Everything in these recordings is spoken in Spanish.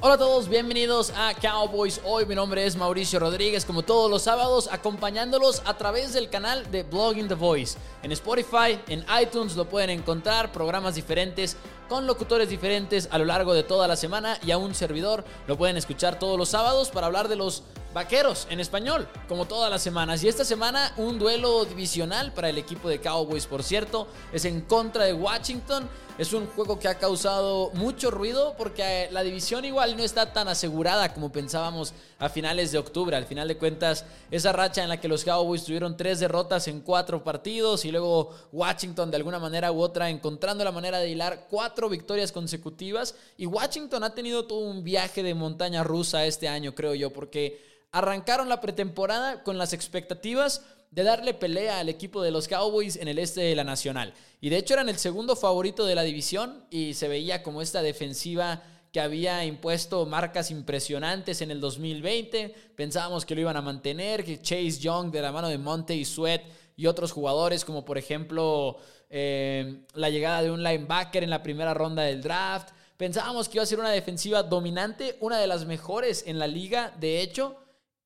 Hola a todos, bienvenidos a Cowboys. Hoy mi nombre es Mauricio Rodríguez, como todos los sábados, acompañándolos a través del canal de Blogging The Voice. En Spotify, en iTunes lo pueden encontrar, programas diferentes con locutores diferentes a lo largo de toda la semana y a un servidor lo pueden escuchar todos los sábados para hablar de los vaqueros en español, como todas las semanas. Y esta semana un duelo divisional para el equipo de Cowboys, por cierto, es en contra de Washington. Es un juego que ha causado mucho ruido porque eh, la división igual no está tan asegurada como pensábamos a finales de octubre. Al final de cuentas, esa racha en la que los Cowboys tuvieron tres derrotas en cuatro partidos y luego Washington de alguna manera u otra encontrando la manera de hilar cuatro victorias consecutivas. Y Washington ha tenido todo un viaje de montaña rusa este año, creo yo, porque arrancaron la pretemporada con las expectativas de darle pelea al equipo de los Cowboys en el este de la Nacional. Y de hecho eran el segundo favorito de la división y se veía como esta defensiva que había impuesto marcas impresionantes en el 2020. Pensábamos que lo iban a mantener, que Chase Young de la mano de Monte y Sweat y otros jugadores como por ejemplo eh, la llegada de un linebacker en la primera ronda del draft. Pensábamos que iba a ser una defensiva dominante, una de las mejores en la liga, de hecho.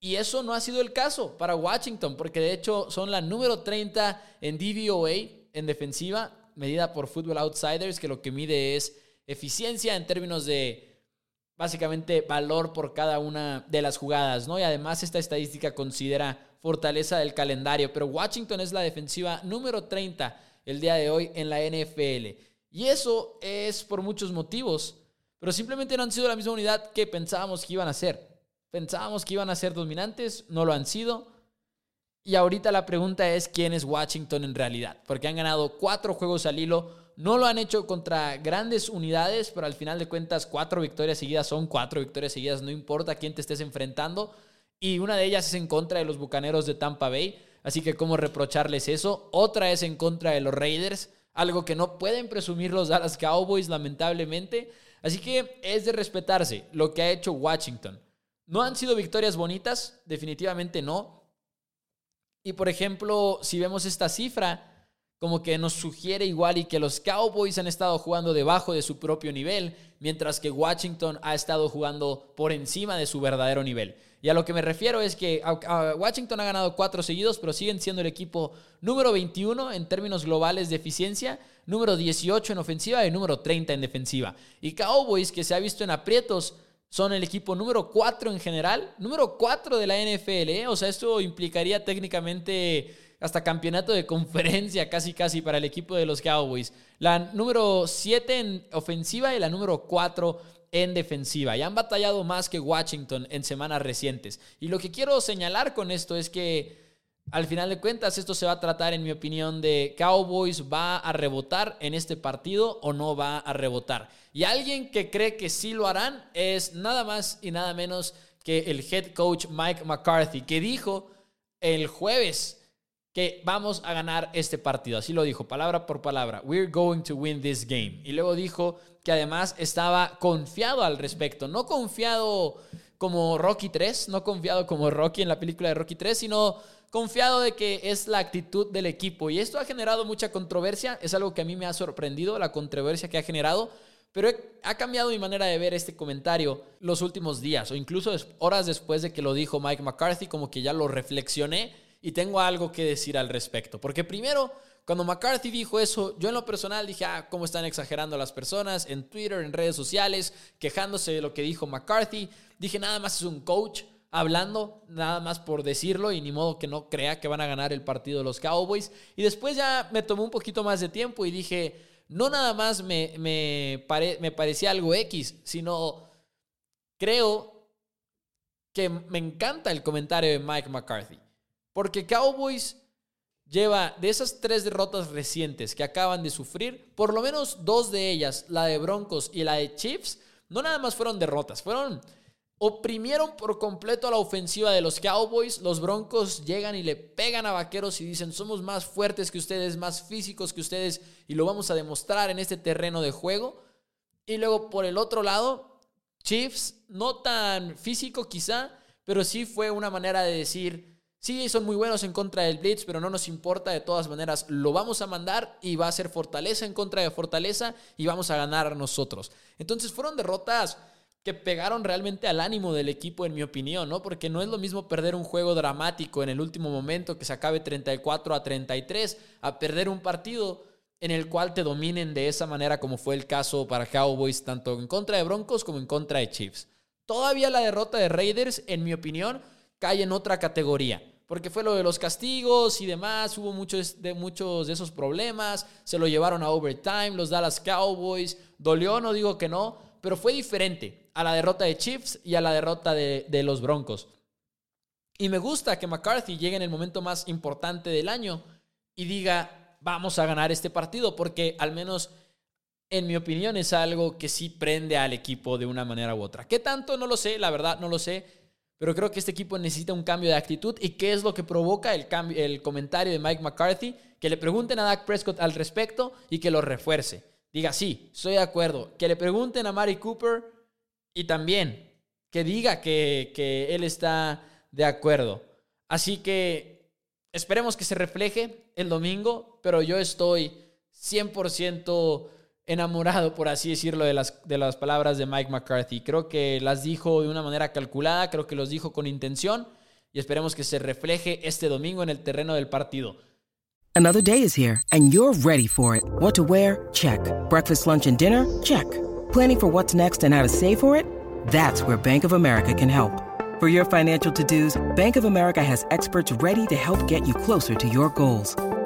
Y eso no ha sido el caso para Washington, porque de hecho son la número 30 en DVOA, en defensiva, medida por Football Outsiders, que lo que mide es eficiencia en términos de básicamente valor por cada una de las jugadas, ¿no? Y además esta estadística considera fortaleza del calendario, pero Washington es la defensiva número 30 el día de hoy en la NFL. Y eso es por muchos motivos, pero simplemente no han sido la misma unidad que pensábamos que iban a ser. Pensábamos que iban a ser dominantes, no lo han sido. Y ahorita la pregunta es quién es Washington en realidad, porque han ganado cuatro juegos al hilo, no lo han hecho contra grandes unidades, pero al final de cuentas cuatro victorias seguidas son cuatro victorias seguidas, no importa quién te estés enfrentando. Y una de ellas es en contra de los Bucaneros de Tampa Bay, así que cómo reprocharles eso. Otra es en contra de los Raiders, algo que no pueden presumir los Dallas Cowboys lamentablemente. Así que es de respetarse lo que ha hecho Washington. No han sido victorias bonitas, definitivamente no. Y por ejemplo, si vemos esta cifra, como que nos sugiere igual y que los Cowboys han estado jugando debajo de su propio nivel, mientras que Washington ha estado jugando por encima de su verdadero nivel. Y a lo que me refiero es que Washington ha ganado cuatro seguidos, pero siguen siendo el equipo número 21 en términos globales de eficiencia, número 18 en ofensiva y número 30 en defensiva. Y Cowboys, que se ha visto en aprietos, son el equipo número 4 en general, número 4 de la NFL, ¿eh? o sea, esto implicaría técnicamente hasta campeonato de conferencia casi casi para el equipo de los Cowboys. La número 7 en ofensiva y la número 4 en defensiva. Y han batallado más que Washington en semanas recientes. Y lo que quiero señalar con esto es que al final de cuentas, esto se va a tratar, en mi opinión, de Cowboys va a rebotar en este partido o no va a rebotar. Y alguien que cree que sí lo harán es nada más y nada menos que el head coach Mike McCarthy, que dijo el jueves que vamos a ganar este partido. Así lo dijo, palabra por palabra. We're going to win this game. Y luego dijo que además estaba confiado al respecto. No confiado como Rocky 3, no confiado como Rocky en la película de Rocky 3, sino confiado de que es la actitud del equipo. Y esto ha generado mucha controversia, es algo que a mí me ha sorprendido, la controversia que ha generado, pero ha cambiado mi manera de ver este comentario los últimos días, o incluso horas después de que lo dijo Mike McCarthy, como que ya lo reflexioné y tengo algo que decir al respecto. Porque primero, cuando McCarthy dijo eso, yo en lo personal dije, ah, cómo están exagerando las personas en Twitter, en redes sociales, quejándose de lo que dijo McCarthy. Dije, nada más es un coach hablando, nada más por decirlo, y ni modo que no crea que van a ganar el partido de los Cowboys. Y después ya me tomó un poquito más de tiempo y dije, no nada más me, me, me parecía algo X, sino creo que me encanta el comentario de Mike McCarthy. Porque Cowboys lleva de esas tres derrotas recientes que acaban de sufrir, por lo menos dos de ellas, la de Broncos y la de Chiefs, no nada más fueron derrotas, fueron oprimieron por completo a la ofensiva de los Cowboys. Los Broncos llegan y le pegan a Vaqueros y dicen, somos más fuertes que ustedes, más físicos que ustedes y lo vamos a demostrar en este terreno de juego. Y luego por el otro lado, Chiefs, no tan físico quizá, pero sí fue una manera de decir, sí, son muy buenos en contra del Blitz, pero no nos importa, de todas maneras lo vamos a mandar y va a ser fortaleza en contra de fortaleza y vamos a ganar nosotros. Entonces fueron derrotas que pegaron realmente al ánimo del equipo, en mi opinión, ¿no? Porque no es lo mismo perder un juego dramático en el último momento que se acabe 34 a 33 a perder un partido en el cual te dominen de esa manera como fue el caso para Cowboys, tanto en contra de Broncos como en contra de Chiefs. Todavía la derrota de Raiders, en mi opinión, cae en otra categoría. Porque fue lo de los castigos y demás, hubo muchos de, muchos de esos problemas, se lo llevaron a overtime, los Dallas Cowboys, dolió, no digo que no, pero fue diferente a la derrota de Chiefs y a la derrota de, los Broncos. Y me gusta que McCarthy llegue en el momento más importante del año y diga, vamos a ganar este partido, porque al menos en mi opinión es algo que sí prende al equipo de una manera u otra. ¿Qué tanto? No lo sé, la verdad no lo sé, pero creo que este equipo necesita un cambio de actitud y qué es lo que provoca el, cambio, el comentario de Mike McCarthy, que le pregunten a Dak Prescott al respecto y que lo refuerce. Diga, sí, estoy de acuerdo. Que le pregunten a Mari Cooper y también que diga que, él está de acuerdo. Así que esperemos que se refleje el domingo, pero yo estoy 100% enamorado, por así decirlo, de las, de las palabras de Mike McCarthy. Creo que las dijo de una manera calculada, creo que los dijo con intención y esperemos que se refleje este domingo en el terreno del partido. Another day is here and you're ready for it. What to wear? Check. Breakfast, lunch and dinner? Check. Planning for what's next and how to save for it? That's where Bank of America can help. For your financial to-dos, Bank of America has experts ready to help get you closer to your goals.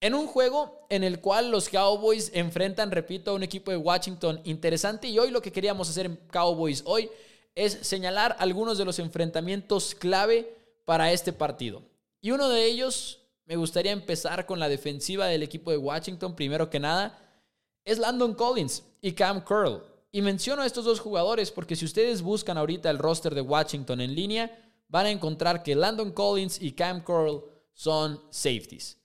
En un juego en el cual los Cowboys enfrentan, repito, a un equipo de Washington interesante y hoy lo que queríamos hacer en Cowboys hoy es señalar algunos de los enfrentamientos clave para este partido. Y uno de ellos, me gustaría empezar con la defensiva del equipo de Washington, primero que nada, es Landon Collins y Cam Curl. Y menciono a estos dos jugadores porque si ustedes buscan ahorita el roster de Washington en línea, van a encontrar que Landon Collins y Cam Curl son safeties.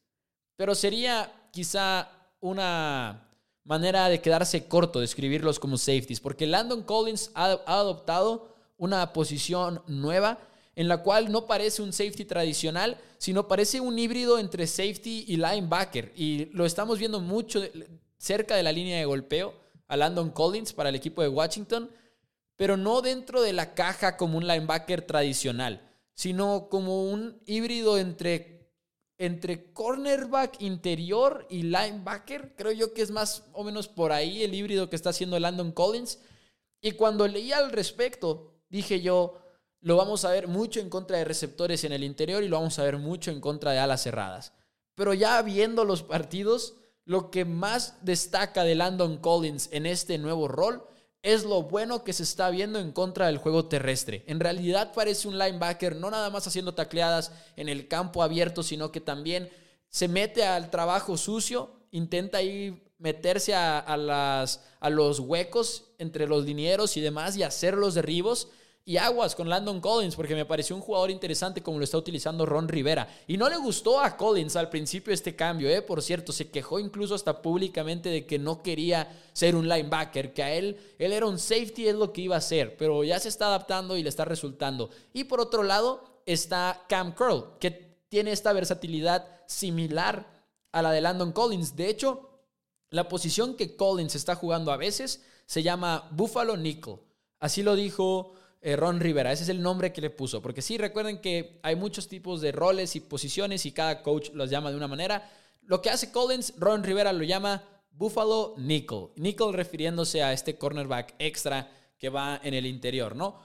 Pero sería quizá una manera de quedarse corto de escribirlos como safeties, porque Landon Collins ha, adoptado una posición nueva en la cual no parece un safety tradicional, sino parece un híbrido entre safety y linebacker. Y lo estamos viendo mucho cerca de la línea de golpeo a Landon Collins para el equipo de Washington, pero no dentro de la caja como un linebacker tradicional, sino como un híbrido entre entre cornerback interior y linebacker. Creo yo que es más o menos por ahí el híbrido que está haciendo Landon Collins. Y cuando leía al respecto, dije yo, lo vamos a ver mucho en contra de receptores en el interior y lo vamos a ver mucho en contra de alas cerradas. Pero ya viendo los partidos, lo que más destaca de Landon Collins en este nuevo rol es lo bueno que se está viendo en contra del juego terrestre. En realidad parece un linebacker no nada más haciendo tacleadas en el campo abierto, sino que también se mete al trabajo sucio, intenta ahí meterse a, las, a los huecos entre los linieros y demás y hacer los derribos. Y aguas con Landon Collins, porque me pareció un jugador interesante como lo está utilizando Ron Rivera. Y no le gustó a Collins al principio este cambio, ¿eh? por cierto, se quejó incluso hasta públicamente de que no quería ser un linebacker, que a él, él era un safety, es lo que iba a ser, pero ya se está adaptando y le está resultando. Y por otro lado está Cam Curl, que tiene esta versatilidad similar a la de Landon Collins. De hecho, la posición que Collins está jugando a veces se llama Buffalo Nickel. Así lo dijo eh, Ron Rivera. Ese es el nombre que le puso. Porque sí, recuerden que hay muchos tipos de roles y posiciones y cada coach los llama de una manera. Lo que hace Collins, Ron Rivera lo llama Buffalo Nickel. Nickel refiriéndose a este cornerback extra que va en el interior, ¿no?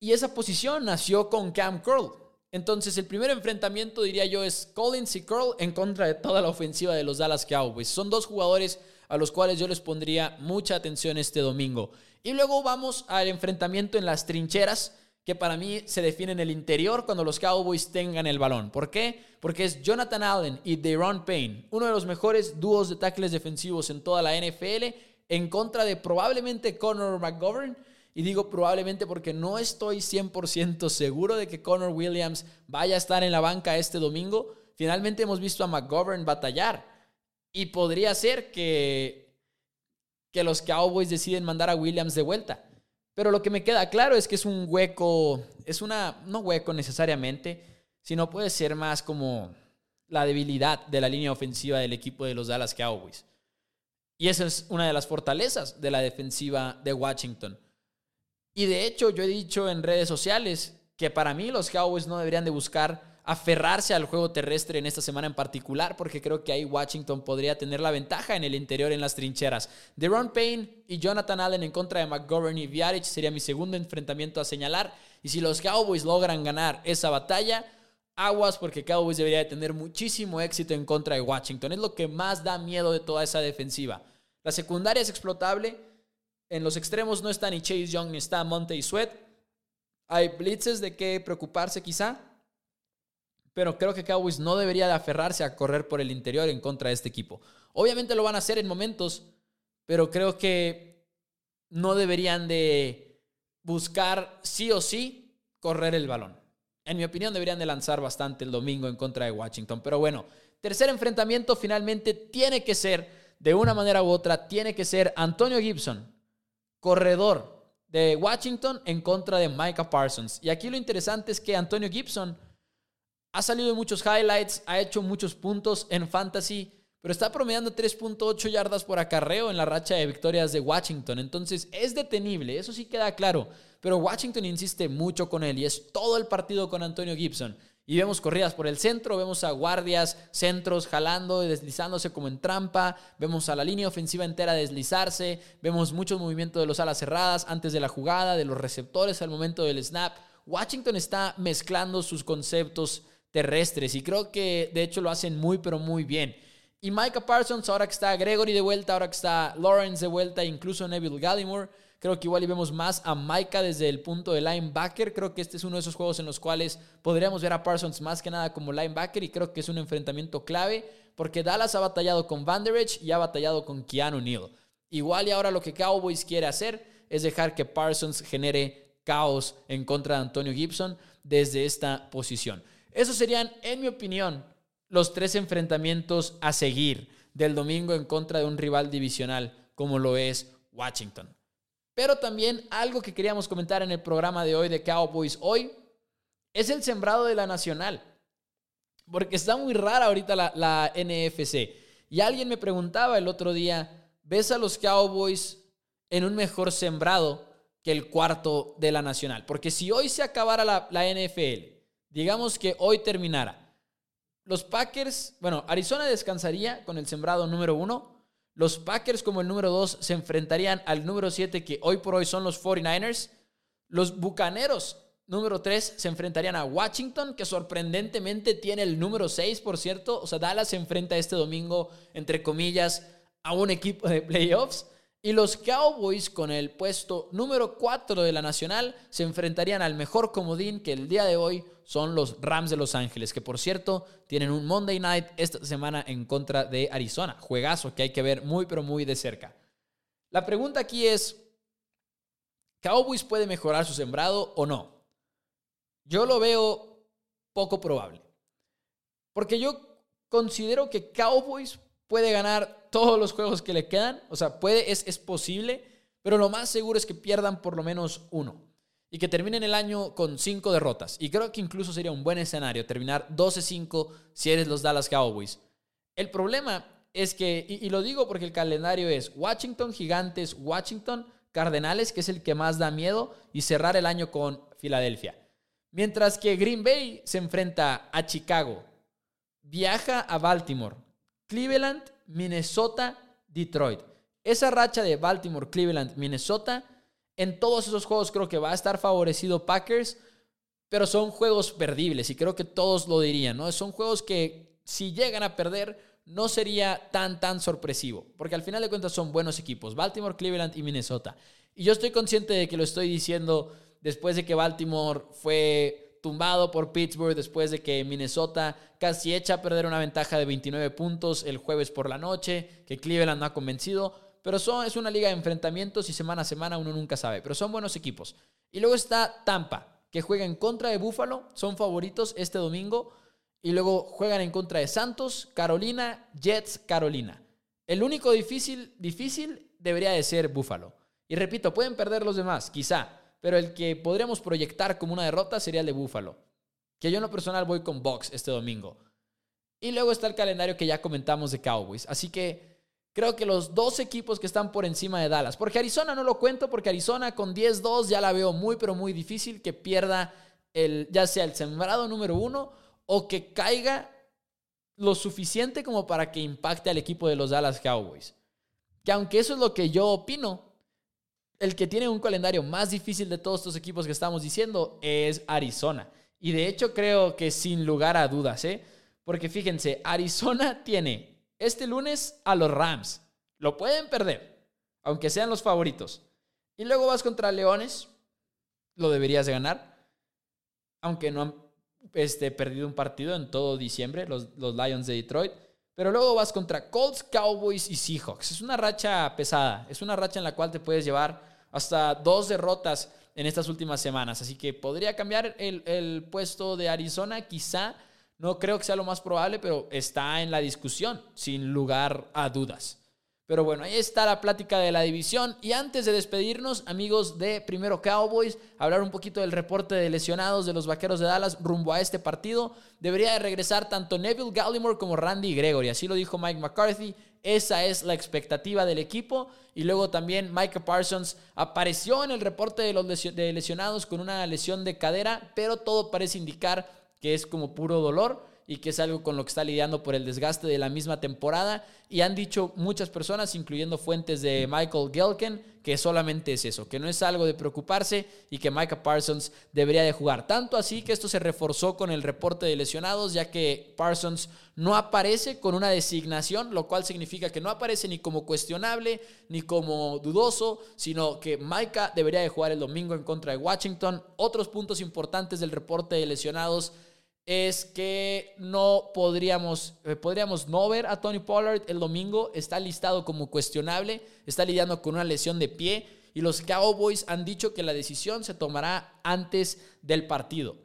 Y esa posición nació con Cam Curl. Entonces, el primer enfrentamiento, diría yo, es Collins y Curl en contra de toda la ofensiva de los Dallas Cowboys. Son dos jugadores a los cuales yo les pondría mucha atención este domingo. Y luego vamos al enfrentamiento en las trincheras, que para mí se define en el interior cuando los Cowboys tengan el balón. ¿Por qué? Porque es Jonathan Allen y Deron Payne, uno de los mejores dúos de tackles defensivos en toda la NFL, en contra de probablemente Connor McGovern. Y digo probablemente porque no estoy 100% seguro de que Connor Williams vaya a estar en la banca este domingo. Finalmente hemos visto a McGovern batallar. Y podría ser que, que los Cowboys deciden mandar a Williams de vuelta. Pero lo que me queda claro es que es un hueco, es una, no hueco necesariamente, sino puede ser más como la debilidad de la línea ofensiva del equipo de los Dallas Cowboys. Y esa es una de las fortalezas de la defensiva de Washington. Y de hecho yo he dicho en redes sociales que para mí los Cowboys no deberían de buscar aferrarse al juego terrestre en esta semana en particular, porque creo que ahí Washington podría tener la ventaja en el interior en las trincheras. Deron Payne y Jonathan Allen en contra de McGovern y Viarich sería mi segundo enfrentamiento a señalar. Y si los Cowboys logran ganar esa batalla, aguas porque Cowboys debería de tener muchísimo éxito en contra de Washington. Es lo que más da miedo de toda esa defensiva. La secundaria es explotable. En los extremos no está ni Chase Young ni está Monte y Sweat. Hay blitzes de qué preocuparse quizá pero creo que Cowboys no debería de aferrarse a correr por el interior en contra de este equipo. Obviamente lo van a hacer en momentos, pero creo que no deberían de buscar sí o sí correr el balón. En mi opinión deberían de lanzar bastante el domingo en contra de Washington. Pero bueno, tercer enfrentamiento finalmente tiene que ser, de una manera u otra, tiene que ser Antonio Gibson, corredor de Washington en contra de Micah Parsons. Y aquí lo interesante es que Antonio Gibson ha salido en muchos highlights, ha hecho muchos puntos en fantasy, pero está promediando 3.8 yardas por acarreo en la racha de victorias de Washington. Entonces es detenible, eso sí queda claro. Pero Washington insiste mucho con él y es todo el partido con Antonio Gibson. Y vemos corridas por el centro, vemos a guardias, centros jalando y deslizándose como en trampa, vemos a la línea ofensiva entera deslizarse, vemos muchos movimientos de los alas cerradas antes de la jugada, de los receptores al momento del snap. Washington está mezclando sus conceptos terrestres y creo que de hecho lo hacen muy pero muy bien. Y Micah Parsons, ahora que está Gregory de vuelta, ahora que está Lawrence de vuelta, incluso Neville Gallimore, creo que igual y vemos más a Micah desde el punto de linebacker. Creo que este es uno de esos juegos en los cuales podríamos ver a Parsons más que nada como linebacker y creo que es un enfrentamiento clave porque Dallas ha batallado con Van y ha batallado con Keanu Neal. Igual y ahora lo que Cowboys quiere hacer es dejar que Parsons genere caos en contra de Antonio Gibson desde esta posición. Esos serían, en mi opinión, los tres enfrentamientos a seguir del domingo en contra de un rival divisional como lo es Washington. Pero también algo que queríamos comentar en el programa de hoy de Cowboys hoy es el sembrado de la Nacional. Porque está muy rara ahorita la, NFC. Y alguien me preguntaba el otro día, ¿ves a los Cowboys en un mejor sembrado que el cuarto de la Nacional? Porque si hoy se acabara la NFL digamos que hoy terminara. Los Packers, bueno, Arizona descansaría con el sembrado número uno. Los Packers como el número dos se enfrentarían al número siete que hoy por hoy son los 49ers. Los Bucaneros, número 3, se enfrentarían a Washington, que sorprendentemente tiene el número 6, por cierto. O sea, Dallas se enfrenta este domingo, entre comillas, a un equipo de playoffs. Y los Cowboys, con el puesto número 4 de la Nacional, se enfrentarían al mejor comodín que el día de hoy son los Rams de Los Ángeles, que por cierto tienen un Monday Night esta semana en contra de Arizona. Juegazo que hay que ver muy, pero muy de cerca. La pregunta aquí es, ¿Cowboys puede mejorar su sembrado o no? Yo lo veo poco probable. Porque yo considero que Cowboys puede ganar todos los juegos que le quedan. O sea, puede, es, es posible. Pero lo más seguro es que pierdan por lo menos uno. Y que terminen el año con cinco derrotas. Y creo que incluso sería un buen escenario terminar 12-5 si eres los Dallas Cowboys. El problema es que, y, y, lo digo porque el calendario es Washington, Gigantes, Washington, Cardenales, que es el que más da miedo, y cerrar el año con Filadelfia. Mientras que Green Bay se enfrenta a Chicago, viaja a Baltimore, Cleveland, Minnesota, Detroit. Esa racha de Baltimore, Cleveland, Minnesota, en todos esos juegos creo que va a estar favorecido Packers, pero son juegos perdibles y creo que todos lo dirían, ¿no? Son juegos que si llegan a perder no sería tan, tan sorpresivo, porque al final de cuentas son buenos equipos, Baltimore, Cleveland y Minnesota. Y yo estoy consciente de que lo estoy diciendo después de que Baltimore fue tumbado por Pittsburgh después de que Minnesota casi echa a perder una ventaja de 29 puntos el jueves por la noche, que Cleveland no ha convencido. Pero son, es una liga de enfrentamientos y semana a semana uno nunca sabe. Pero son buenos equipos. Y luego está Tampa, que juega en contra de Buffalo. Son favoritos este domingo. Y luego juegan en contra de Santos, Carolina, Jets, Carolina. El único difícil, difícil debería de ser Buffalo. Y repito, pueden perder los demás, quizá pero el que podríamos proyectar como una derrota sería el de Buffalo. Que yo en lo personal voy con Box este domingo. Y luego está el calendario que ya comentamos de Cowboys. Así que creo que los dos equipos que están por encima de Dallas. Porque Arizona no lo cuento, porque Arizona con 10-2 ya la veo muy, pero muy difícil que pierda el, ya sea el sembrado número uno o que caiga lo suficiente como para que impacte al equipo de los Dallas Cowboys. Que aunque eso es lo que yo opino, el que tiene un calendario más difícil de todos estos equipos que estamos diciendo es Arizona. Y de hecho creo que sin lugar a dudas, ¿eh? Porque fíjense, Arizona tiene este lunes a los Rams. Lo pueden perder, aunque sean los favoritos. Y luego vas contra Leones, lo deberías de ganar, aunque no han este, perdido un partido en todo diciembre, los, los Lions de Detroit. Pero luego vas contra Colts, Cowboys y Seahawks. Es una racha pesada, es una racha en la cual te puedes llevar hasta dos derrotas en estas últimas semanas. Así que podría cambiar el, puesto de Arizona, quizá. No creo que sea lo más probable, pero está en la discusión, sin lugar a dudas. Pero bueno, ahí está la plática de la división. Y antes de despedirnos, amigos de Primero Cowboys, hablar un poquito del reporte de lesionados de los Vaqueros de Dallas rumbo a este partido. Debería de regresar tanto Neville Gallimore como Randy Gregory. Así lo dijo Mike McCarthy. Esa es la expectativa del equipo. Y luego también Micah Parsons apareció en el reporte de los lesionados con una lesión de cadera, pero todo parece indicar que es como puro dolor y que es algo con lo que está lidiando por el desgaste de la misma temporada. Y han dicho muchas personas, incluyendo fuentes de Michael Gelken, que solamente es eso, que no es algo de preocuparse y que Micah Parsons debería de jugar. Tanto así que esto se reforzó con el reporte de lesionados, ya que Parsons no aparece con una designación, lo cual significa que no aparece ni como cuestionable ni como dudoso, sino que Micah debería de jugar el domingo en contra de Washington. Otros puntos importantes del reporte de lesionados es que no podríamos, eh, podríamos no ver a Tony Pollard el domingo. Está listado como cuestionable, está lidiando con una lesión de pie y los Cowboys han dicho que la decisión se tomará antes del partido.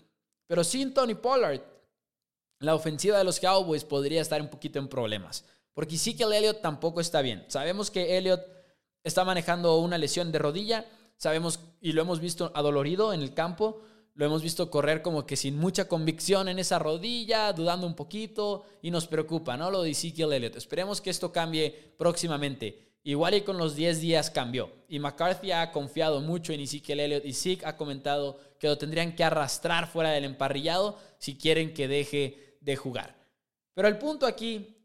Pero sin Tony Pollard, la ofensiva de los Cowboys podría estar un poquito en problemas. Porque sí que el Elliott tampoco está bien. Sabemos que Elliott está manejando una lesión de rodilla. Sabemos y lo hemos visto adolorido en el campo. Lo hemos visto correr como que sin mucha convicción en esa rodilla, dudando un poquito y nos preocupa, ¿no? Lo de Ezekiel Elliott. Esperemos que esto cambie próximamente. Igual y con los 10 días cambió. Y McCarthy ha confiado mucho en Ezekiel Elliott y Zeke ha comentado que lo tendrían que arrastrar fuera del emparrillado si quieren que deje de jugar. Pero el punto aquí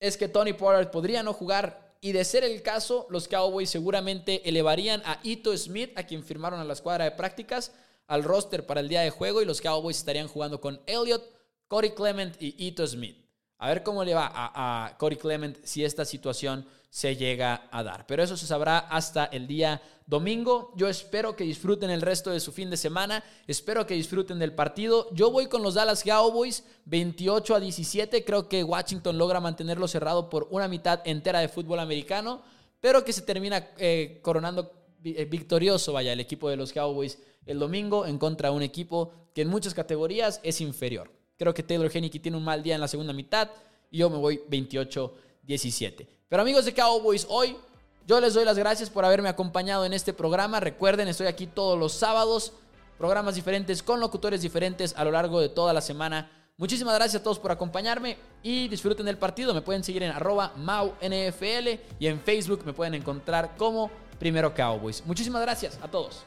es que Tony Pollard podría no jugar Y de ser el caso, los Cowboys seguramente elevarían a Ito Smith, a quien firmaron a la escuadra de prácticas, al roster para el día de juego y los Cowboys estarían jugando con Elliott, Corey Clement y Ito Smith. A ver cómo le va a, a Corey Clement si esta situación se llega a dar. Pero eso se sabrá hasta el día domingo. Yo espero que disfruten el resto de su fin de semana. Espero que disfruten del partido. Yo voy con los Dallas Cowboys 28 a 17. Creo que Washington logra mantenerlo cerrado por una mitad entera de fútbol americano, pero que se termina eh, coronando victorioso, vaya, el equipo de los Cowboys el domingo en contra de un equipo que en muchas categorías es inferior. Creo que Taylor Henneke tiene un mal día en la segunda mitad y yo me voy 28-17. Pero amigos de Cowboys, hoy yo les doy las gracias por haberme acompañado en este programa. Recuerden, estoy aquí todos los sábados, programas diferentes con locutores diferentes a lo largo de toda la semana. Muchísimas gracias a todos por acompañarme y disfruten del partido. Me pueden seguir en arroba MauNFL y en Facebook me pueden encontrar como Primero Cowboys. Muchísimas gracias a todos.